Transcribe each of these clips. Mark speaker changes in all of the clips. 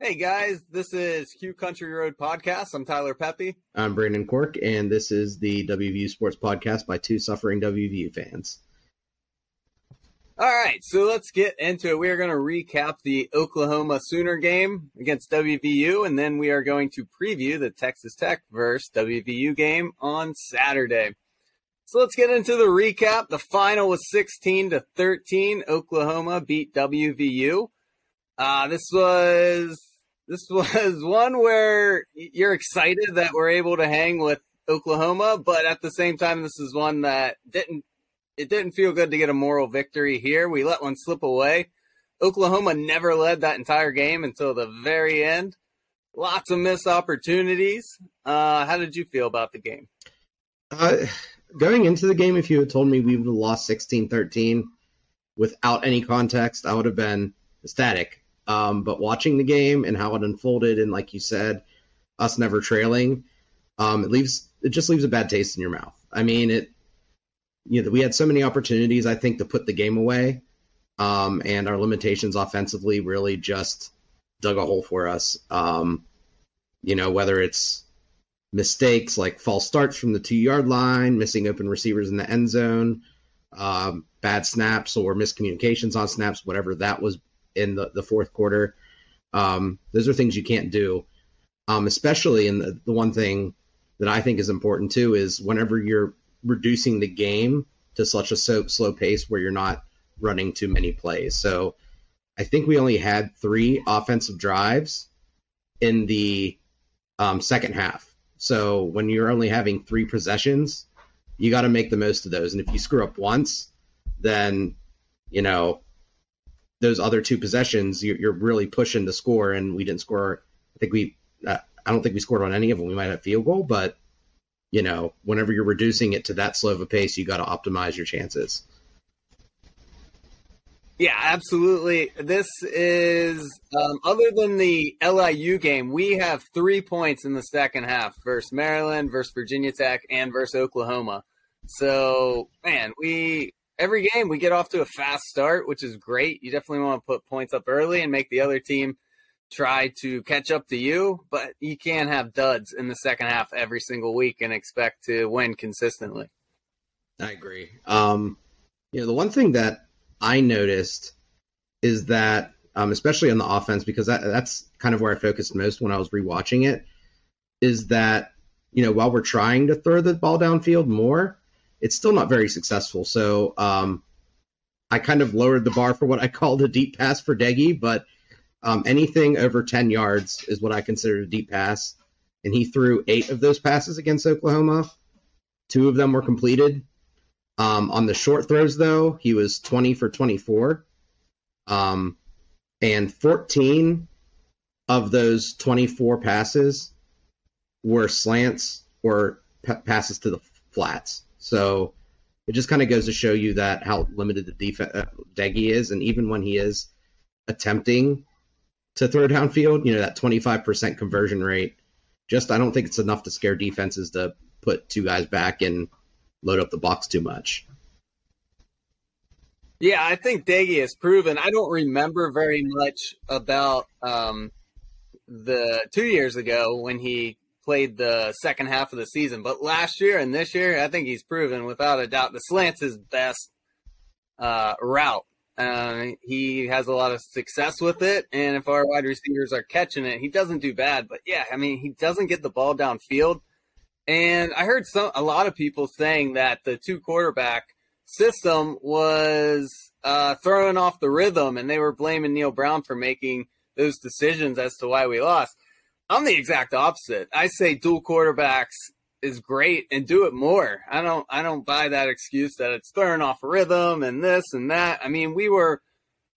Speaker 1: Hey guys, this is Q Country Road Podcast. I'm Tyler Pepe.
Speaker 2: I'm Brandon Cork, and this is the WVU Sports Podcast by two suffering WVU fans.
Speaker 1: All right, so let's get into it. We are going to recap the Oklahoma Sooner game against WVU, and then we are going to preview the Texas Tech versus WVU game on Saturday. So let's get into the recap. The final was 16 to 13. Oklahoma beat WVU. Uh, this was this was one where you're excited that we're able to hang with Oklahoma, but at the same time, this is one that didn't it didn't feel good to get a moral victory here. We let one slip away. Oklahoma never led that entire game until the very end. Lots of missed opportunities. Uh, how did you feel about the game?
Speaker 2: Uh, going into the game, if you had told me we would have lost 16 13 without any context, I would have been ecstatic. Um, but watching the game and how it unfolded, and like you said, us never trailing, um, it leaves it just leaves a bad taste in your mouth. I mean, it you know, we had so many opportunities, I think, to put the game away. Um, and our limitations offensively really just dug a hole for us. Um, you know, whether it's mistakes like false starts from the two yard line, missing open receivers in the end zone, um, bad snaps or miscommunications on snaps, whatever that was in the, the fourth quarter. Um, those are things you can't do. Um, especially in the, the one thing that I think is important too is whenever you're reducing the game to such a so, slow pace where you're not running too many plays. So I think we only had three offensive drives in the um, second half. So when you're only having three possessions, you got to make the most of those. And if you screw up once, then you know those other two possessions, you're, you're really pushing the score. And we didn't score. I think we. Uh, I don't think we scored on any of them. We might have field goal, but you know, whenever you're reducing it to that slow of a pace, you got to optimize your chances.
Speaker 1: Yeah, absolutely. This is um, other than the LIU game, we have three points in the second half versus Maryland, versus Virginia Tech, and versus Oklahoma. So, man, we every game we get off to a fast start, which is great. You definitely want to put points up early and make the other team try to catch up to you, but you can't have duds in the second half every single week and expect to win consistently.
Speaker 2: I agree. Um, you know, the one thing that I noticed is that, um, especially on the offense, because that, that's kind of where I focused most when I was rewatching it, is that you know while we're trying to throw the ball downfield more, it's still not very successful. So um, I kind of lowered the bar for what I call the deep pass for Doege, but um, anything over 10 yards is what I consider a deep pass. And he threw eight of those passes against Oklahoma. Two of them were completed. Um, on the short throws, though, he was 20 for 24. Um, and 14 of those 24 passes were slants or p- passes to the flats. So it just kind of goes to show you that how limited the defense uh, Doege is, and even when he is attempting to throw downfield, you know, that 25% conversion rate, just I don't think it's enough to scare defenses to put two guys back and load up the box too much.
Speaker 1: Yeah, I think Doege has proven. I don't remember very much about um, the two years ago when he played the second half of the season, but last year and this year, I think he's proven without a doubt the slant's his best uh, route. Uh, he has a lot of success with it, and if our wide receivers are catching it, he doesn't do bad. But yeah, I mean, he doesn't get the ball downfield. And I heard some a lot of people saying that the two quarterback system was uh, throwing off the rhythm, and they were blaming Neal Brown for making those decisions as to why we lost. I'm the exact opposite. I say dual quarterbacks is great and do it more. I don't I don't buy that excuse that it's throwing off rhythm and this and that. I mean, we were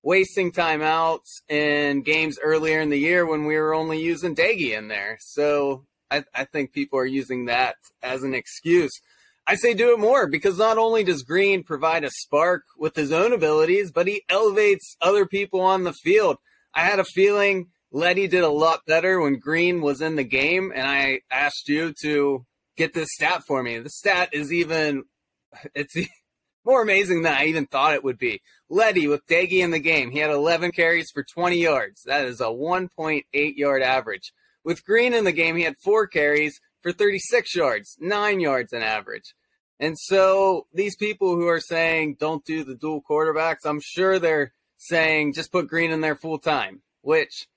Speaker 1: wasting timeouts in games earlier in the year when we were only using Doege in there. So I, I think people are using that as an excuse. I say do it more because not only does Greene provide a spark with his own abilities, but he elevates other people on the field. I had a feeling Leddie did a lot better when Greene was in the game, and I asked you to get this stat for me. The stat is even it's more amazing than I even thought it would be. Leddie with Doege in the game. He had 11 carries for 20 yards. That is a 1.8 yard average. With Greene in the game, he had four carries for 36 yards, nine yards in average. And so these people who are saying don't do the dual quarterbacks, I'm sure they're saying just put Greene in there full time, which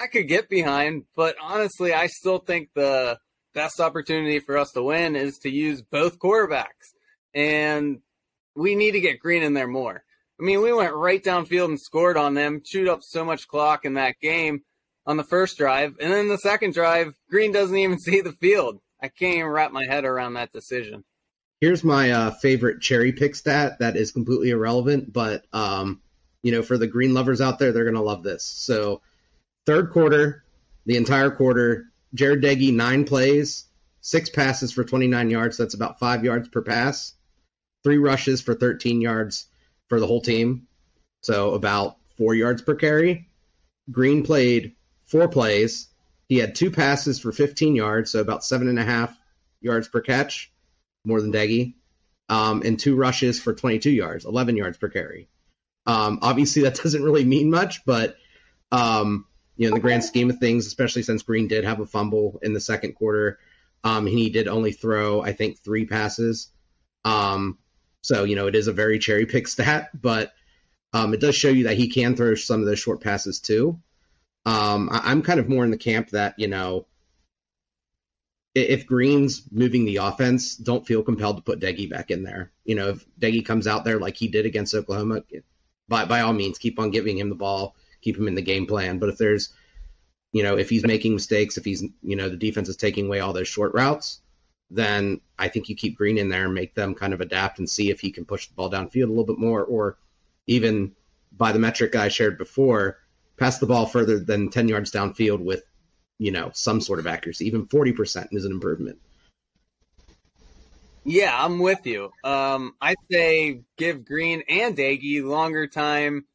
Speaker 1: I could get behind. But honestly, I still think the best opportunity for us to win is to use both quarterbacks. And we need to get Greene in there more. I mean, we went right downfield and scored on them, chewed up so much clock in that game on the first drive. And then the second drive, Greene doesn't even see the field. I can't even wrap my head around that decision.
Speaker 2: Here's my uh, favorite cherry pick stat that is completely irrelevant, but um, you know, for the green lovers out there, they're gonna love this. So, third quarter, the entire quarter, Jarret Doege nine plays, six passes for 29 yards. That's about five yards per pass. Three rushes for 13 yards for the whole team. So about four yards per carry. Greene played four plays. He had two passes for 15 yards, so about seven and a half yards per catch, more than Doege, um, and two rushes for 22 yards, 11 yards per carry. Um, obviously, that doesn't really mean much, but um, you know, in the grand scheme of things, especially since Greene did have a fumble in the second quarter, um, he did only throw, I think, three passes. Um, so, you know, it is a very cherry pick stat, but um, it does show you that he can throw some of those short passes too. Um, I, am kind of more in the camp that, you know, if Greene's moving the offense, don't feel compelled to put Doege back in there. You know, if Doege comes out there like he did against Oklahoma, by, by all means, keep on giving him the ball, keep him in the game plan. But if there's, you know, if he's making mistakes, if he's, you know, the defense is taking away all those short routes, then I think you keep Greene in there and make them kind of adapt and see if he can push the ball downfield a little bit more, or even by the metric I shared before, pass the ball further than 10 yards downfield with, you know, some sort of accuracy. Even 40% is an improvement.
Speaker 1: Yeah, I'm with you. Um, I say give Greene and Doege longer time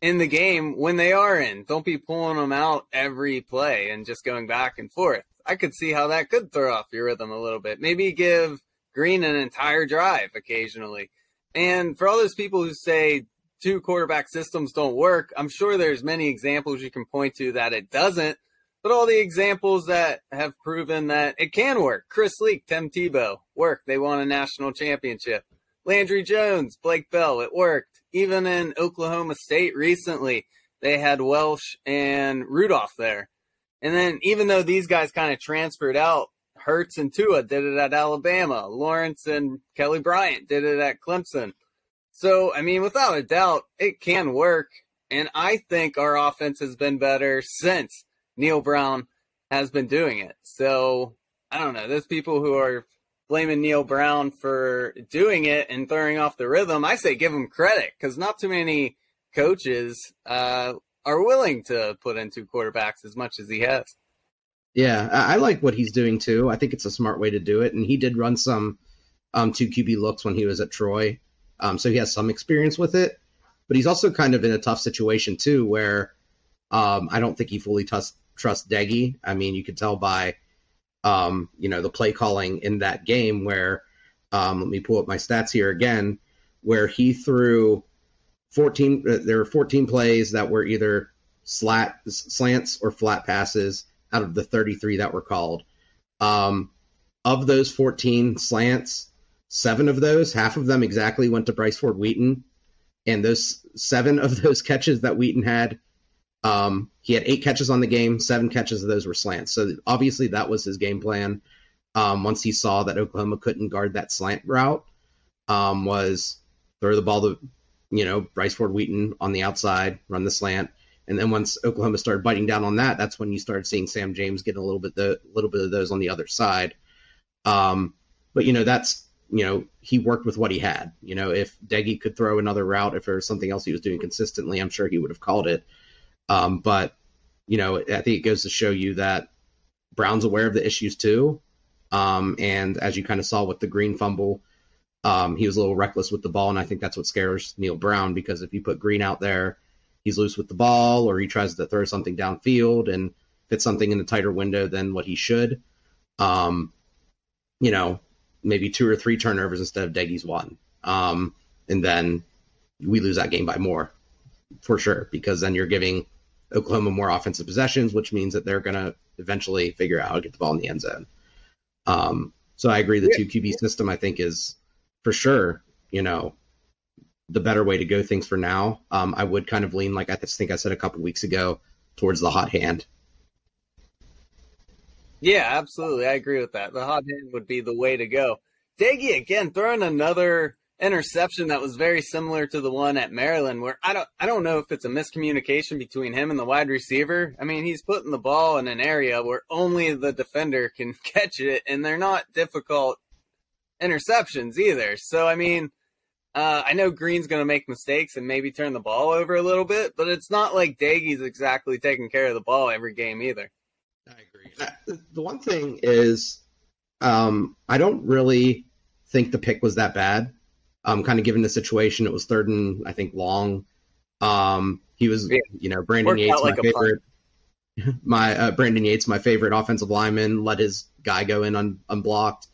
Speaker 1: in the game when they are in. Don't be pulling them out every play and just going back and forth. I could see how that could throw off your rhythm a little bit. Maybe give Greene an entire drive occasionally. And for all those people who say two quarterback systems don't work, I'm sure there's many examples you can point to that it doesn't. But all the examples that have proven that it can work. Chris Leak, Tim Tebow, worked. They won a national championship. Landry Jones, Blake Bell, it worked. Even in Oklahoma State recently, they had Walsh and Rudolph there. And then even though these guys kind of transferred out, Hurts and Tua did it at Alabama. Lawrence and Kelly Bryant did it at Clemson. So, I mean, without a doubt, it can work. And I think our offense has been better since Neal Brown has been doing it. So, I don't know. Those people who are blaming Neal Brown for doing it and throwing off the rhythm, I say give him credit because not too many coaches uh, are willing to put in two quarterbacks as much as he has.
Speaker 2: Yeah, I like what he's doing too. I think it's a smart way to do it. And he did run some um, two QB looks when he was at Troy, um, so he has some experience with it. But he's also kind of in a tough situation too, where um, I don't think he fully trust trust Doege. I mean, you could tell by um, you know the play calling in that game where um, let me pull up my stats here again, where he threw 14 uh, there were 14 plays that were either slat slants or flat passes out of the 33 that were called. Um, of those 14 slants seven of those half of them exactly went to bryce ford wheaton and those seven of those catches that wheaton had um, he had eight catches on the game seven catches of those were slants so obviously that was his game plan um, once he saw that oklahoma couldn't guard that slant route um, was throw the ball to you know, Bryce Ford Wheaton on the outside, run the slant. And then once Oklahoma started biting down on that, that's when you started seeing Sam James get a little bit the little bit of those on the other side. Um, but you know, that's you know, he worked with what he had. You know, if Doege could throw another route, if there was something else he was doing consistently, I'm sure he would have called it. Um, but you know, I think it goes to show you that Brown's aware of the issues too. Um, and as you kind of saw with the green fumble, um, he was a little reckless with the ball, and I think that's what scares Neal Brown because if you put Greene out there, he's loose with the ball, or he tries to throw something downfield and fit something in a tighter window than what he should. Um, you know, maybe two or three turnovers instead of Doege's one. Um, and then, we lose that game by more for sure because then you're giving Oklahoma more offensive possessions, which means that they're going to eventually figure out how to get the ball in the end zone. Um, so I agree the two QB system I think is for sure, you know, the better way to go things for now. Um, I would kind of lean, like I think I said a couple weeks ago, towards the hot hand.
Speaker 1: Yeah, absolutely. I agree with that. The hot hand would be the way to go. Doege again throwing another interception that was very similar to the one at Maryland, where I don't I don't know if it's a miscommunication between him and the wide receiver. I mean, he's putting the ball in an area where only the defender can catch it, and they're not difficult interceptions either. So I mean, uh, I know Greene's going to make mistakes and maybe turn the ball over a little bit, but it's not like Doege's exactly taking care of the ball every game either.
Speaker 2: I agree. The one thing is, um, I don't really think the pick was that bad. Um, kind of given the situation, it was third and I think long. Um, he was, yeah. you know, Brandon Worked Yates, like my favorite. My uh, Brandon Yates, my favorite offensive lineman, let his guy go in un- unblocked.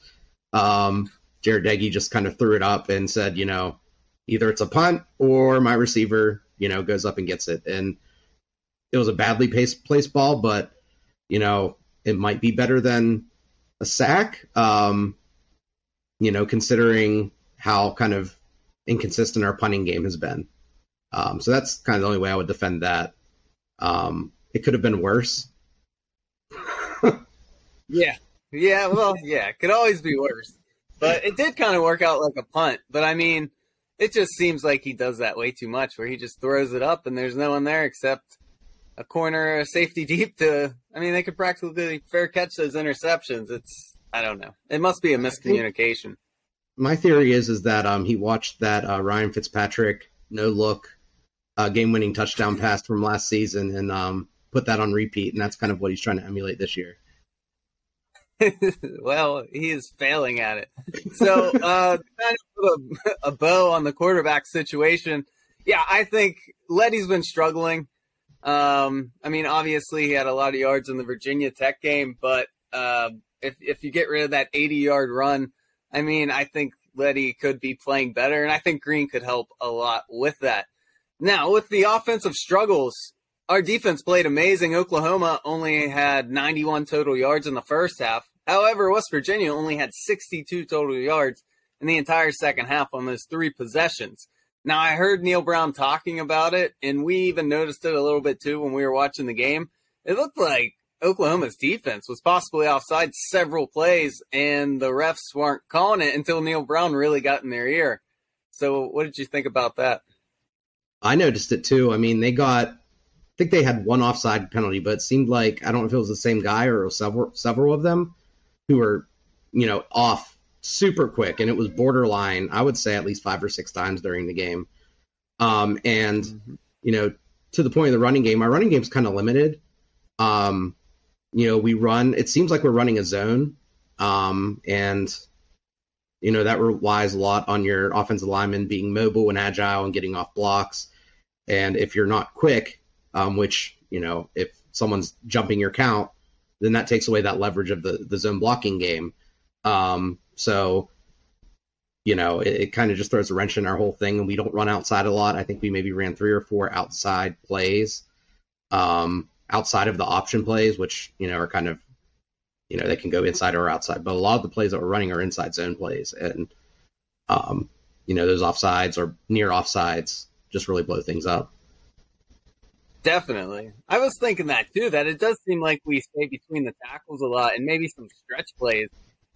Speaker 2: Um, Jarret Doege just kind of threw it up and said, you know, either it's a punt or my receiver, you know, goes up and gets it. And it was a badly placed ball, but you know, it might be better than a sack. Um, you know, considering how kind of inconsistent our punting game has been. Um, so that's kind of the only way I would defend that. Um, it could have been worse.
Speaker 1: yeah. Yeah. Well, yeah, it could always be worse. But it did kind of work out like a punt. But I mean, it just seems like he does that way too much where he just throws it up and there's no one there except a corner, a safety deep to, I mean, they could practically fair catch those interceptions. It's, I don't know. It must be a miscommunication
Speaker 2: my theory is is that um he watched that uh, Ryan Fitzpatrick no look uh, game winning touchdown pass from last season and um put that on repeat, and that's kind of what he's trying to emulate this year.
Speaker 1: well, he is failing at it. So, uh, kind of a, a, bow on the quarterback situation. Yeah, I think Leddie's been struggling. Um, I mean, obviously he had a lot of yards in the Virginia Tech game, but uh, if if you get rid of that 80 yard run, I mean, I think Leddie could be playing better, and I think Greene could help a lot with that. Now, with the offensive struggles, our defense played amazing. Oklahoma only had 91 total yards in the first half. However, West Virginia only had 62 total yards in the entire second half on those three possessions. Now, I heard Neal Brown talking about it, and we even noticed it a little bit too when we were watching the game. It looked like Oklahoma's defense was possibly offside several plays, and the refs weren't calling it until Neal Brown really got in their ear. So, what did you think about that?
Speaker 2: I noticed it too. I mean, they got, I think they had one offside penalty, but it seemed like I don't know if it was the same guy or several several of them who were, you know, off super quick, and it was borderline. I would say at least five or six times during the game. Um, and mm-hmm. you know, to the point of the running game, our running game's kind of limited. Um, you know, we run. It seems like we're running a zone, um, and you know that relies a lot on your offensive lineman being mobile and agile and getting off blocks. And if you're not quick, um, which you know, if someone's jumping your count, then that takes away that leverage of the the zone blocking game. Um, so you know, it, it kind of just throws a wrench in our whole thing, and we don't run outside a lot. I think we maybe ran three or four outside plays. Um, outside of the option plays, which you know are kind of you know they can go inside or outside, but a lot of the plays that we're running are inside zone plays, and um, you know those offsides or near offsides just really blow things up.
Speaker 1: Definitely. I was thinking that too, that it does seem like we stay between the tackles a lot and maybe some stretch plays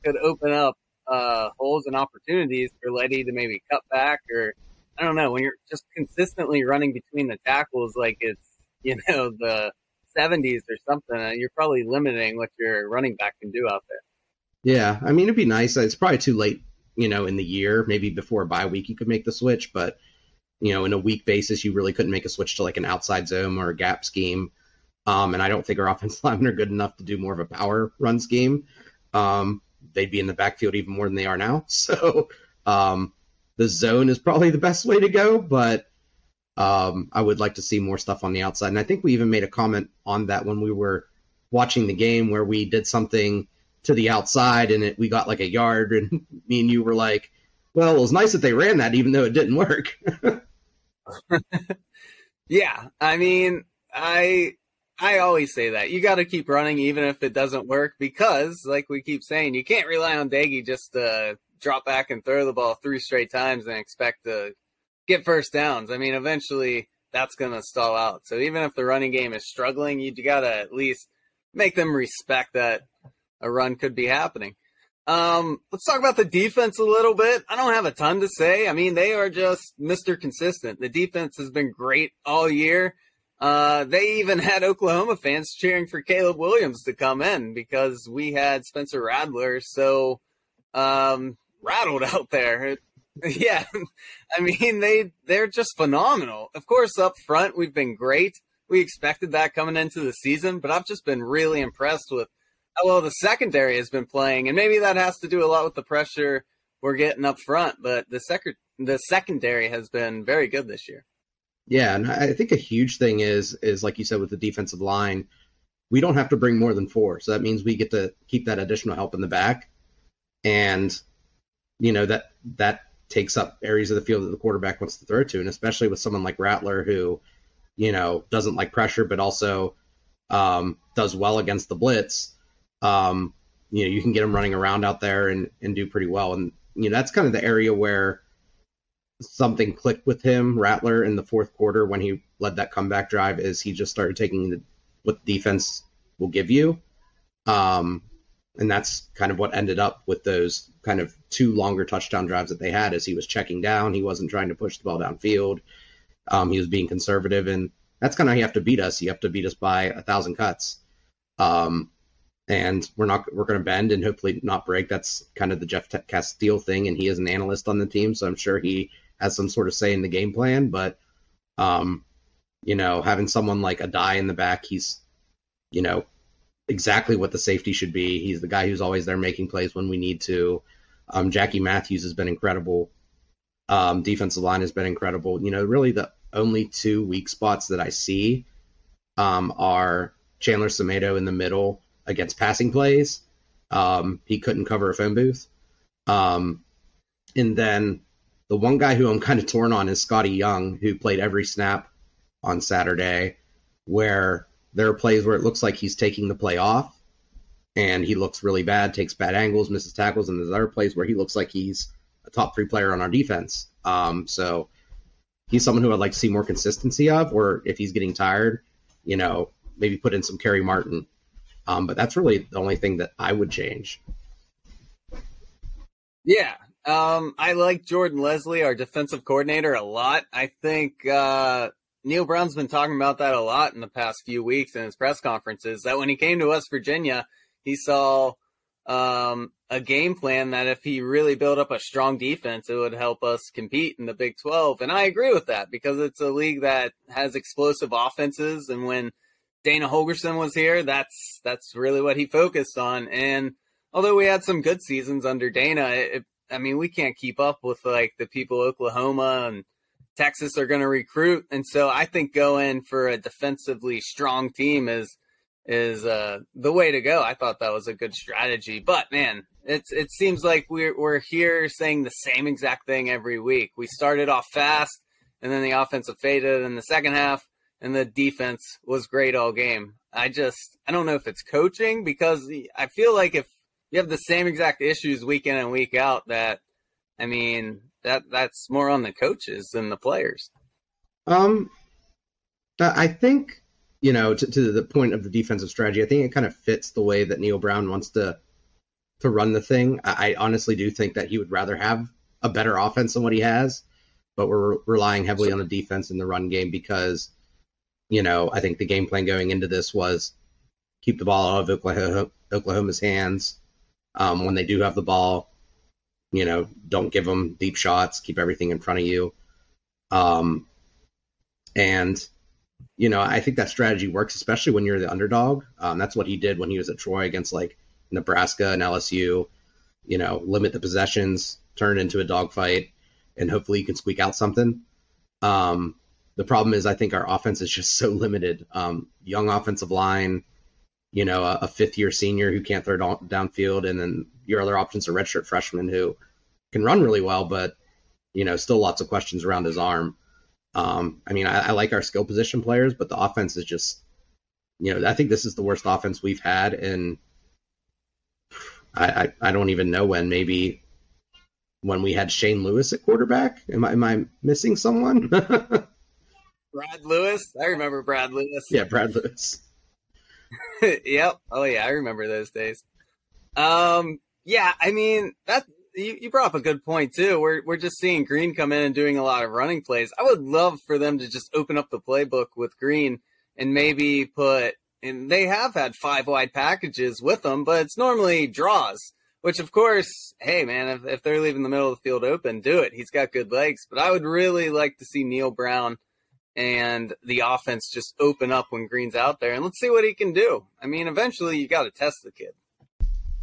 Speaker 1: could open up uh, holes and opportunities for Leddie to maybe cut back or I don't know, when you're just consistently running between the tackles like it's, you know, the 70s or something, you're probably limiting what your running back can do out there.
Speaker 2: Yeah, I mean, it'd be nice. It's probably too late, you know, in the year. Maybe before a bye week, you could make the switch, but you know, in a week basis, you really couldn't make a switch to like an outside zone or a gap scheme. Um, and I don't think our offensive linemen are good enough to do more of a power run scheme. Um, they'd be in the backfield even more than they are now. So um, the zone is probably the best way to go, but um, I would like to see more stuff on the outside. And I think we even made a comment on that when we were watching the game where we did something to the outside and it, we got like a yard and me and you were like, well, it was nice that they ran that even though it didn't work.
Speaker 1: yeah, I mean, I I always say that you got to keep running even if it doesn't work because, like we keep saying, you can't rely on Doege just to drop back and throw the ball three straight times and expect to get first downs. I mean, eventually that's going to stall out. So even if the running game is struggling, you got to at least make them respect that a run could be happening. Um, let's talk about the defense a little bit. I don't have a ton to say. I mean, they are just Mr. Consistent. The defense has been great all year. Uh, they even had Oklahoma fans cheering for Caleb Williams to come in because we had Spencer Rattler so um, rattled out there. yeah, I mean they they're just phenomenal. Of course, up front we've been great. We expected that coming into the season, but I've just been really impressed with how well the secondary has been playing, and maybe that has to do a lot with the pressure we're getting up front. But the sec- the secondary has been very good this year.
Speaker 2: Yeah, and I think a huge thing is is like you said with the defensive line, we don't have to bring more than four, so that means we get to keep that additional help in the back, and you know that that takes up areas of the field that the quarterback wants to throw to, and especially with someone like Rattler who, you know, doesn't like pressure, but also um, does well against the blitz. Um, you know, you can get him running around out there and, and do pretty well. And you know, that's kind of the area where something clicked with him, Rattler, in the fourth quarter when he led that comeback drive. Is he just started taking the, what the defense will give you, um, and that's kind of what ended up with those kind of two longer touchdown drives that they had. As he was checking down, he wasn't trying to push the ball downfield. Um, he was being conservative, and that's kind of how you have to beat us. You have to beat us by a thousand cuts. Um, and we're not we're going to bend and hopefully not break. That's kind of the Jeff Casteel thing, and he is an analyst on the team, so I'm sure he has some sort of say in the game plan. But um, you know, having someone like Addae in the back, he's you know exactly what the safety should be. He's the guy who's always there making plays when we need to. Um, Jackie Matthews has been incredible. Um, defensive line has been incredible. You know, really the only two weak spots that I see um, are Chandler Semedo in the middle against passing plays. Um, he couldn't cover a phone booth. Um, and then the one guy who I'm kind of torn on is Scottie Young, who played every snap on Saturday, where there are plays where it looks like he's taking the play off and he looks really bad, takes bad angles, misses tackles, and there's other plays where he looks like he's a top three player on our defense. Um, so he's someone who I'd like to see more consistency of, or if he's getting tired, you know, maybe put in some Kerry Martin um, but that's really the only thing that I would change.
Speaker 1: Yeah. Um, I like Jordan Lesley, our defensive coordinator, a lot. I think uh, Neal Brown's been talking about that a lot in the past few weeks in his press conferences. That when he came to West Virginia, he saw um, a game plan that if he really built up a strong defense, it would help us compete in the Big 12. And I agree with that because it's a league that has explosive offenses. And when Dana Holgorsen was here, that's that's really what he focused on. And although we had some good seasons under Dana, it, I mean, we can't keep up with like the people Oklahoma and Texas are going to recruit. And so I think going for a defensively strong team is is uh, the way to go. I thought that was a good strategy. But man, it's it seems like we're we're here saying the same exact thing every week. We started off fast, and then the offensive faded in the second half and the defense was great all game. I just I don't know if it's coaching because I feel like if you have the same exact issues week in and week out, that I mean that that's more on the coaches than the players.
Speaker 2: Um, I think you know to, to the point of the defensive strategy, I think it kind of fits the way that Neal Brown wants to to run the thing. I, I honestly do think that he would rather have a better offense than what he has, but we're relying heavily on the defense in the run game because you know, I think the game plan going into this was keep the ball out of Oklahoma, Oklahoma's hands. Um, when they do have the ball, you know, don't give them deep shots. Keep everything in front of you. Um, and you know, I think that strategy works, especially when you're the underdog. Um, that's what he did when he was at Troy against like Nebraska and LSU. You know, limit the possessions, turn it into a dogfight, and hopefully you can squeak out something. Um, the problem is, I think our offense is just so limited. Um, young offensive line, you know, a, a fifth year senior who can't throw down, downfield, and then your other options are redshirt freshmen who can run really well, but you know, still lots of questions around his arm. Um, I mean, I, I like our skill position players, but the offense is just, you know, I think this is the worst offense we've had in. I, I, I don't even know when. Maybe when we had Shane Lewis at quarterback. Am I am I missing someone?
Speaker 1: Brad Lewis. I remember Brad Lewis.
Speaker 2: Yeah, Brad Lewis.
Speaker 1: yep. Oh yeah, I remember those days. Um. Yeah. I mean that you, you brought up a good point too. We're we're just seeing Greene come in and doing a lot of running plays. I would love for them to just open up the playbook with Greene and maybe put and they have had five wide packages with them, but it's normally draws. Which of course, hey man, if, if they're leaving the middle of the field open, do it. He's got good legs. But I would really like to see Neal Brown and the offense just open up when Greene's out there and let's see what he can do. I mean, eventually you got to test the kid.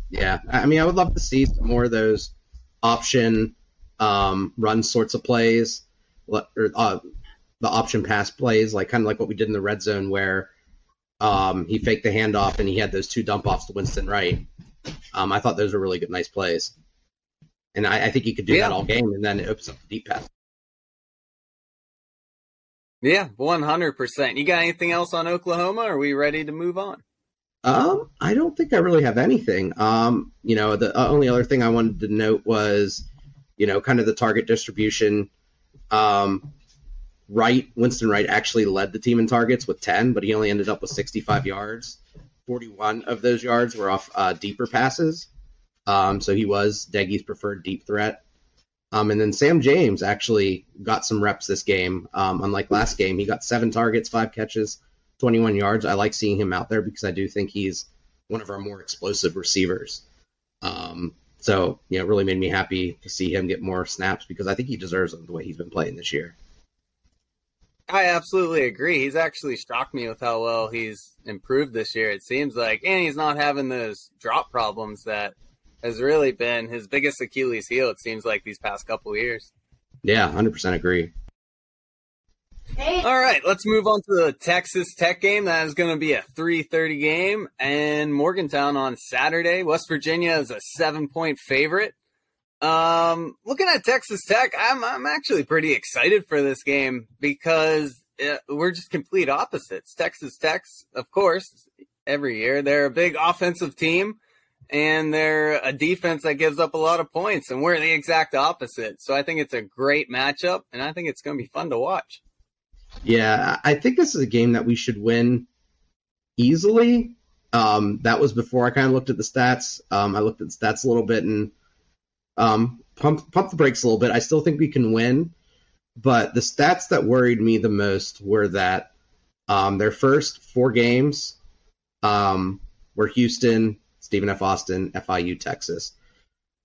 Speaker 2: Yeah, I mean, I would love to see some more of those option um, run sorts of plays, or uh, the option pass plays, like kind of like what we did in the red zone where um, he faked the handoff and he had those two dump offs to Winston Wright. Um, I thought those were really good, nice plays, and I, I think he could do yeah. that all game, and then it opens up the deep pass.
Speaker 1: Yeah, one hundred percent. You got anything else on Oklahoma? are we ready to move on?
Speaker 2: Um, I don't think I really have anything. Um, you know, the uh, only other thing I wanted to note was, you know, kind of the target distribution. Um, Wright, Winston Wright actually led the team in targets with 10, but he only ended up with 65 yards. 41 of those yards were off uh, deeper passes. Um, so he was Doege's preferred deep threat. Um, and then Sam James actually got some reps this game. Um, unlike last game, he got seven targets, five catches, 21 yards. I like seeing him out there because I do think he's one of our more explosive receivers. Um, so, know, it really made me happy to see him get more snaps because I think he deserves them the way he's been playing this year.
Speaker 1: I absolutely agree. He's actually shocked me with how well he's improved this year. It seems like, and he's not having those drop problems that has really been his biggest Achilles heel. It seems like these past couple years.
Speaker 2: Yeah, hundred percent agree.
Speaker 1: All right, let's move on to the Texas Tech game. That is going to be a 3:30 game, and Morgantown on Saturday. West Virginia is a seven-point favorite. Um, looking at Texas Tech, I'm I'm actually pretty excited for this game because it, uh, we're just complete opposites. Texas Tech, of course, every year they're a big offensive team, and they're a defense that gives up a lot of points, and we're the exact opposite. So I think it's a great matchup, and I think it's going to be fun to watch.
Speaker 2: Yeah, I think this is a game that we should win easily. Um, that was before I kind of looked at the stats. Um, I looked at the stats a little bit and um, pump pump the brakes a little bit. I still think we can win, but the stats that worried me the most were that um, their first four games um, were Houston, Stephen F. Austin, FIU, Texas.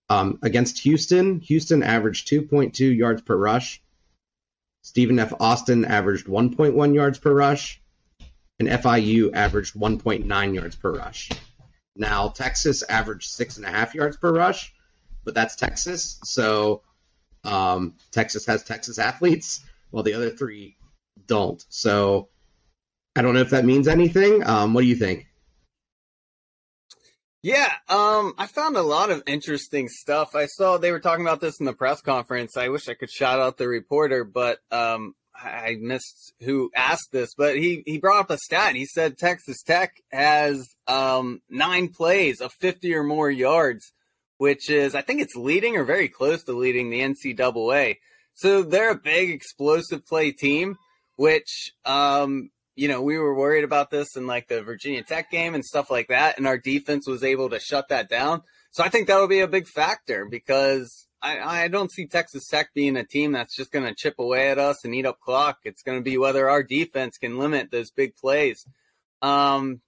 Speaker 2: Um, against Houston, Houston averaged 2.2 yards per rush. Stephen F. Austin averaged 1.1 yards per rush, and FIU averaged 1.9 yards per rush. Now, Texas averaged six and a half yards per rush, but that's Texas. So um, Texas has Texas athletes, while the other three don't. So I don't know if that means anything. Um, what do you think?
Speaker 1: Yeah, um, I found a lot of interesting stuff. I saw they were talking about this in the press conference. I wish I could shout out the reporter, but um, I missed who asked this. But he he brought up a stat. He said Texas Tech has um, nine plays of 50 or more yards, which is I think it's leading or very close to leading the NCAA. So they're a big explosive play team, which um, you know, we were worried about this in like the Virginia Tech game and stuff like that, and our defense was able to shut that down. So I think that will be a big factor because I, I don't see Texas Tech being a team that's just going to chip away at us and eat up clock. It's going to be whether our defense can limit those big plays. Um,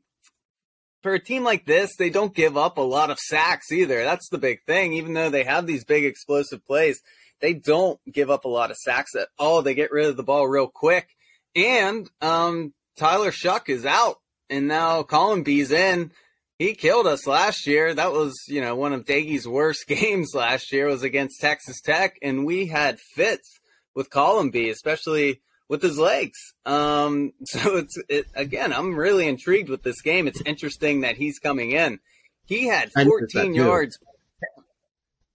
Speaker 1: for a team like this, they don't give up a lot of sacks either. That's the big thing. Even though they have these big explosive plays, they don't give up a lot of sacks at all. They get rid of the ball real quick. And um, Tyler Shough is out, and now Colombi's in. He killed us last year. That was, you know, one of Doege's worst games last year was against Texas Tech, and we had fits with Columby, especially with his legs. Um, so it's it, again, I'm really intrigued with this game. It's interesting that he's coming in. He had 14 yards.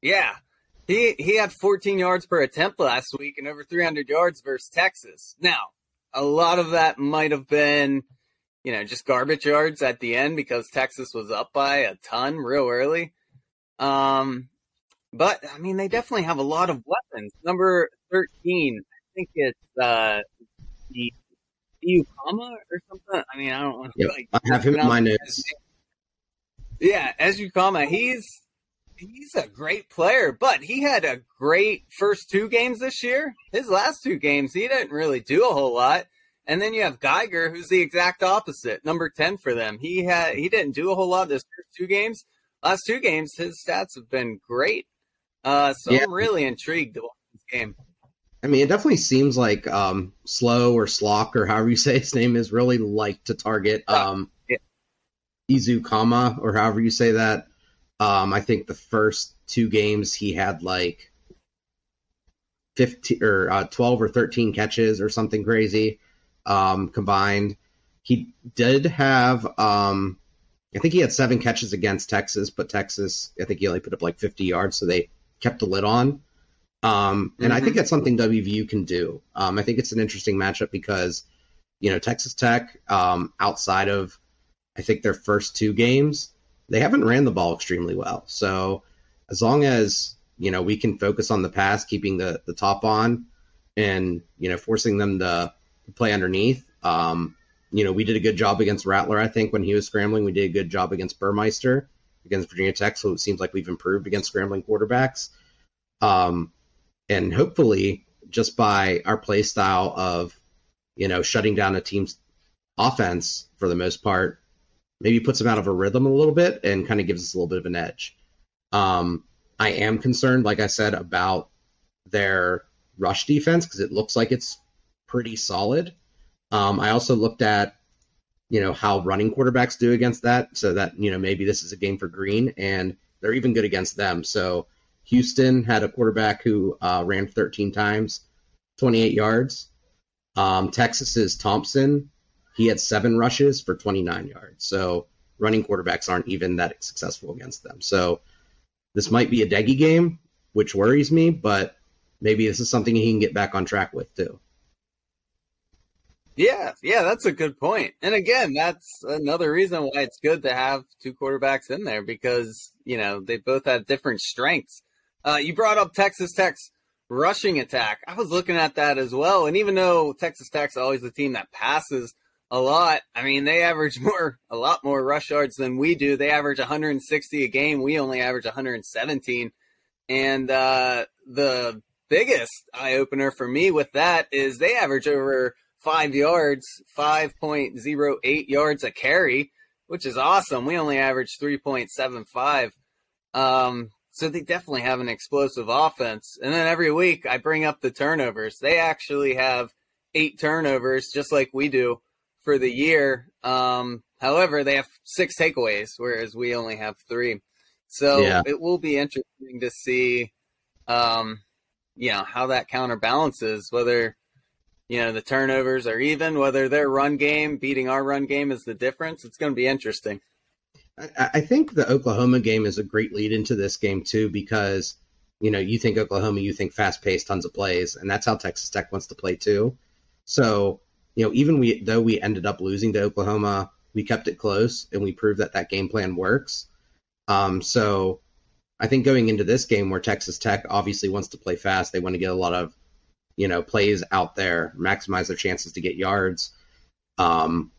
Speaker 1: Yeah, He he had 14 yards per attempt last week and over 300 yards versus Texas. Now, a lot of that might have been, you know, just garbage yards at the end because Texas was up by a ton real early. Um, but I mean, they definitely have a lot of weapons. Number 13, I think it's uh, the Eukama or something. I mean, I don't want
Speaker 2: to yep. like. I have him in my notes.
Speaker 1: Yeah, as Ezukanma, he's he's a great player, but he had a great first two games this year. His last two games, he didn't really do a whole lot. And then you have Geiger, who's the exact opposite, number ten for them. He had he didn't do a whole lot this first two games. Last two games, his stats have been great. Uh, so yeah. I'm really intrigued to watch this game.
Speaker 2: I mean, it definitely seems like um, Slow or Slock or however you say his name is really like to target um, yeah. Ezukanma or however you say that. Um, I think the first two games he had like 15 or uh, 12 or 13 catches or something crazy um, combined. He did have, um, I think he had seven catches against Texas, but Texas, I think he only put up like 50 yards, so they kept the lid on. Um, and mm-hmm. I think mm-hmm. that's something WVU can do. Um, I think it's an interesting matchup because, you know, Texas Tech, um, outside of, I think their first two games, they haven't ran the ball extremely well. So as long as you know we can focus on the pass, keeping the the top on, and you know forcing them to play underneath. Um, you know, we did a good job against Rattler, I think, when he was scrambling. We did a good job against Burmester, against Virginia Tech. So it seems like we've improved against scrambling quarterbacks. Um, and hopefully, just by our play style of, you know, shutting down a team's offense for the most part, maybe puts them out of a rhythm a little bit and kind of gives us a little bit of an edge. Um, I am concerned, like I said, about their rush defense because it looks like it's pretty solid. Um, I also looked at, you know, how running quarterbacks do against that, so that you know maybe this is a game for Greene, and they're even good against them. So Houston had a quarterback who uh, ran 13 times, 28 yards. Um, Texas's Thompson he had seven rushes for 29 yards. So running quarterbacks aren't even that successful against them. So this might be a Doege game, which worries me, but maybe this is something he can get back on track with too.
Speaker 1: Yeah, yeah, that's a good point. And again, that's another reason why it's good to have two quarterbacks in there because, you know, they both have different strengths. Uh, you brought up Texas Tech's rushing attack. I was looking at that as well. And even though Texas Tech's always the team that passes, a lot. I mean, they average more, a lot more rush yards than we do. They average 160 a game. We only average 117. And uh, the biggest eye opener for me with that is they average over five yards, 5.08 yards a carry, which is awesome. We only average 3.75. Um, so they definitely have an explosive offense. And then every week I bring up the turnovers. They actually have eight turnovers, just like we do for the year. Um, however, they have six takeaways, whereas we only have three. So yeah. it will be interesting to see, um, you know, how that counterbalances whether, you know, the turnovers are even, whether their run game beating our run game is the difference. It's going to be interesting.
Speaker 2: I, I think the Oklahoma game is a great lead into this game too, because you know you think Oklahoma, you think fast paced, tons of plays, and that's how Texas Tech wants to play too. So you know, even we though we ended up losing to Oklahoma, we kept it close and we proved that that game plan works. Um, so I think going into this game where Texas Tech obviously wants to play fast, they want to get a lot of you know plays out there, maximize their chances to get yards. Um,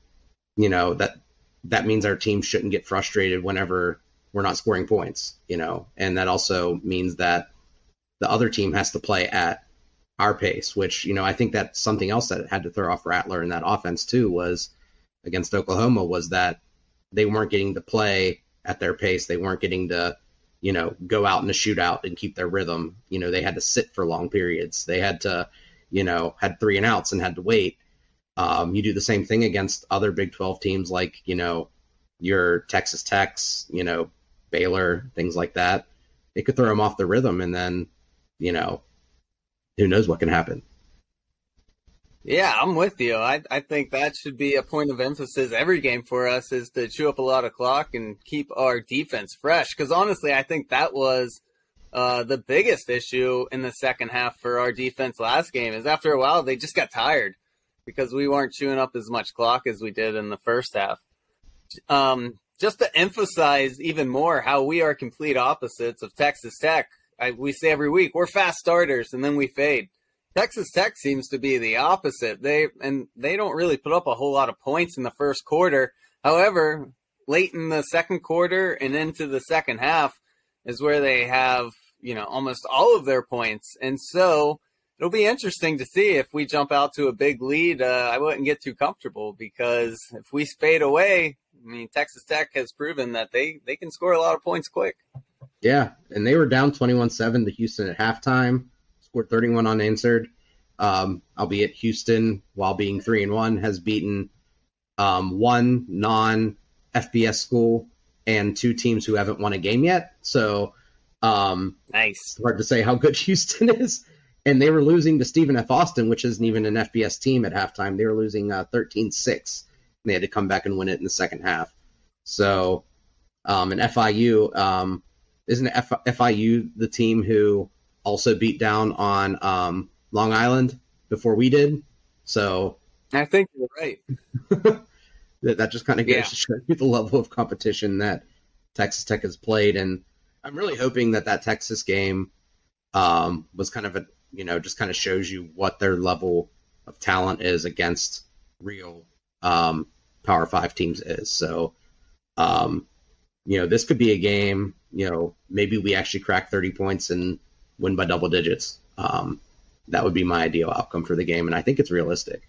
Speaker 2: you know that that means our team shouldn't get frustrated whenever we're not scoring points. You know, and that also means that the other team has to play at our pace, which, you know, I think that's something else that had to throw off Rattler in that offense too was against Oklahoma was that they weren't getting to play at their pace. They weren't getting to, you know, go out in a shootout and keep their rhythm. You know, they had to sit for long periods. They had to, you know, had three and outs and had to wait. Um, you do the same thing against other Big 12 teams like, you know, your Texas Techs, you know, Baylor, things like that. It could throw them off the rhythm and then, you know, who knows what can happen.
Speaker 1: Yeah, I'm with you. I, I think that should be a point of emphasis every game for us is to chew up a lot of clock and keep our defense fresh. Because honestly, I think that was uh, the biggest issue in the second half for our defense last game is after a while they just got tired because we weren't chewing up as much clock as we did in the first half. Um, just to emphasize even more how we are complete opposites of Texas Tech. I, we say every week we're fast starters and then we fade. Texas Tech seems to be the opposite. They and they don't really put up a whole lot of points in the first quarter. However, late in the second quarter and into the second half is where they have, you know, almost all of their points. And so it'll be interesting to see if we jump out to a big lead. Uh, I wouldn't get too comfortable because if we fade away, I mean, Texas Tech has proven that they, they can score a lot of points quick.
Speaker 2: Yeah, and they were down 21 7 to Houston at halftime, scored 31 unanswered. Um, albeit Houston, while being 3 and 1, has beaten um, one non FBS school and two teams who haven't won a game yet. So, um,
Speaker 1: nice.
Speaker 2: hard to say how good Houston is. And they were losing to Stephen F. Austin, which isn't even an FBS team at halftime. They were losing uh, 13 uh, 6. They had to come back and win it in the second half. So, um, and FIU, um, isn't F- FIU the team who also beat down on um, Long Island before we did? So,
Speaker 1: I think you're right.
Speaker 2: that, that just kind of goes yeah. to show you the level of competition that Texas Tech has played. And I'm really hoping that that Texas game um, was kind of a, you know, just kind of shows you what their level of talent is against real um, Power Five teams is. So, um, you know, this could be a game. You know, maybe we actually crack 30 points and win by double digits. Um, that would be my ideal outcome for the game, and I think it's realistic.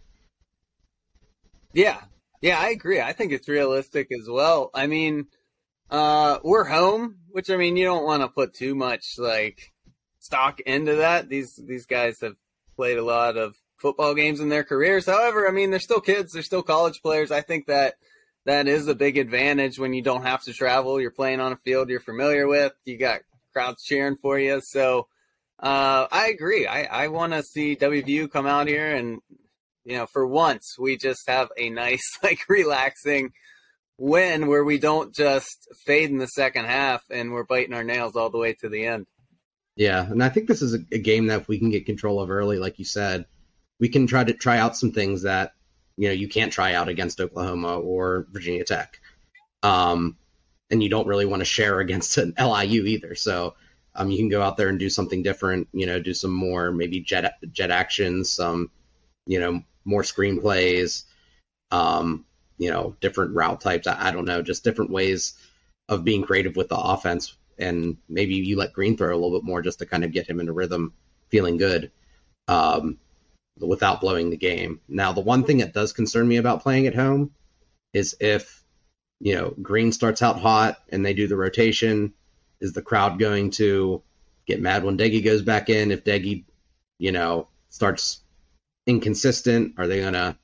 Speaker 1: Yeah, yeah, I agree. I think it's realistic as well. I mean, uh, we're home, which I mean, you don't want to put too much like stock into that. These these guys have played a lot of football games in their careers. However, I mean, they're still kids. They're still college players. I think that that is a big advantage when you don't have to travel. You're playing on a field you're familiar with. You got crowds cheering for you. So uh, I agree. I, I want to see WVU come out here and, you know, for once we just have a nice, like, relaxing win where we don't just fade in the second half and we're biting our nails all the way to the end.
Speaker 2: Yeah, and I think this is a, a game that if we can get control of early, like you said, we can try to try out some things that you know you can't try out against Oklahoma or Virginia Tech, um, and you don't really want to share against an LIU either. So um, you can go out there and do something different. You know, do some more maybe jet jet actions, some you know more screenplays, um, you know different route types. I, I don't know, just different ways of being creative with the offense. And maybe you let Greene throw a little bit more just to kind of get him into rhythm, feeling good. Um, without blowing the game. Now, the one thing that does concern me about playing at home is if, you know, Greene starts out hot and they do the rotation, is the crowd going to get mad when Doege goes back in? If Doege, you know, starts inconsistent, are they going to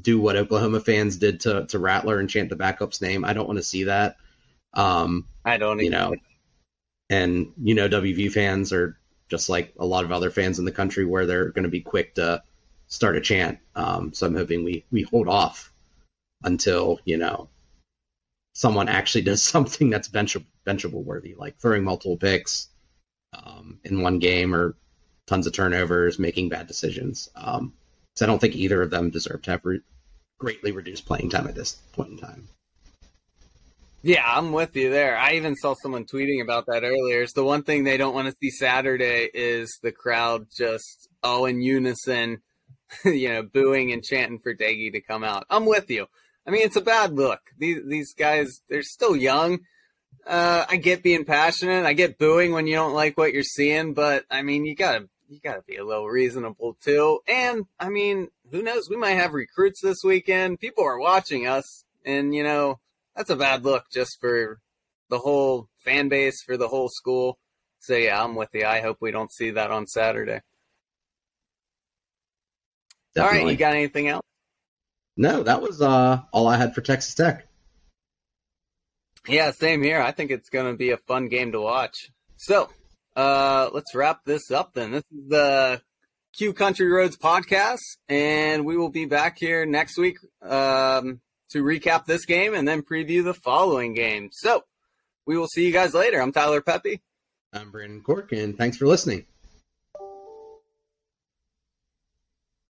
Speaker 2: do what Oklahoma fans did to, to Rattler and chant the backup's name? I don't want to see that. Um,
Speaker 1: I don't,
Speaker 2: you know, and you know, WV fans are just like a lot of other fans in the country where they're going to be quick to start a chant. Um, so I'm hoping we we hold off until you know someone actually does something that's benchable, benchable worthy, like throwing multiple picks um, in one game or tons of turnovers, making bad decisions. Um, so I don't think either of them deserve to have re- greatly reduced playing time at this point in time.
Speaker 1: Yeah, I'm with you there. I even saw someone tweeting about that earlier. It's the one thing they don't want to see Saturday is the crowd just all in unison you know, booing and chanting for Doege to come out. I'm with you. I mean, it's a bad look. These these guys, they're still young. Uh, I get being passionate. I get booing when you don't like what you're seeing, but I mean, you gotta you gotta be a little reasonable too. And I mean, who knows? We might have recruits this weekend. People are watching us, and you know, that's a bad look just for the whole fan base, for the whole school. So yeah, I'm with you. I hope we don't see that on Saturday. Definitely. All right, you got anything else?
Speaker 2: No, that was uh, all I had for Texas Tech.
Speaker 1: Yeah, same here. I think it's going to be a fun game to watch. So, uh, let's wrap this up then. This is the Q Country Roads podcast, and we will be back here next week um, to recap this game and then preview the following game. So, we will see you guys later. I'm Tyler Pepe.
Speaker 2: I'm Brandon Cork, and thanks for listening.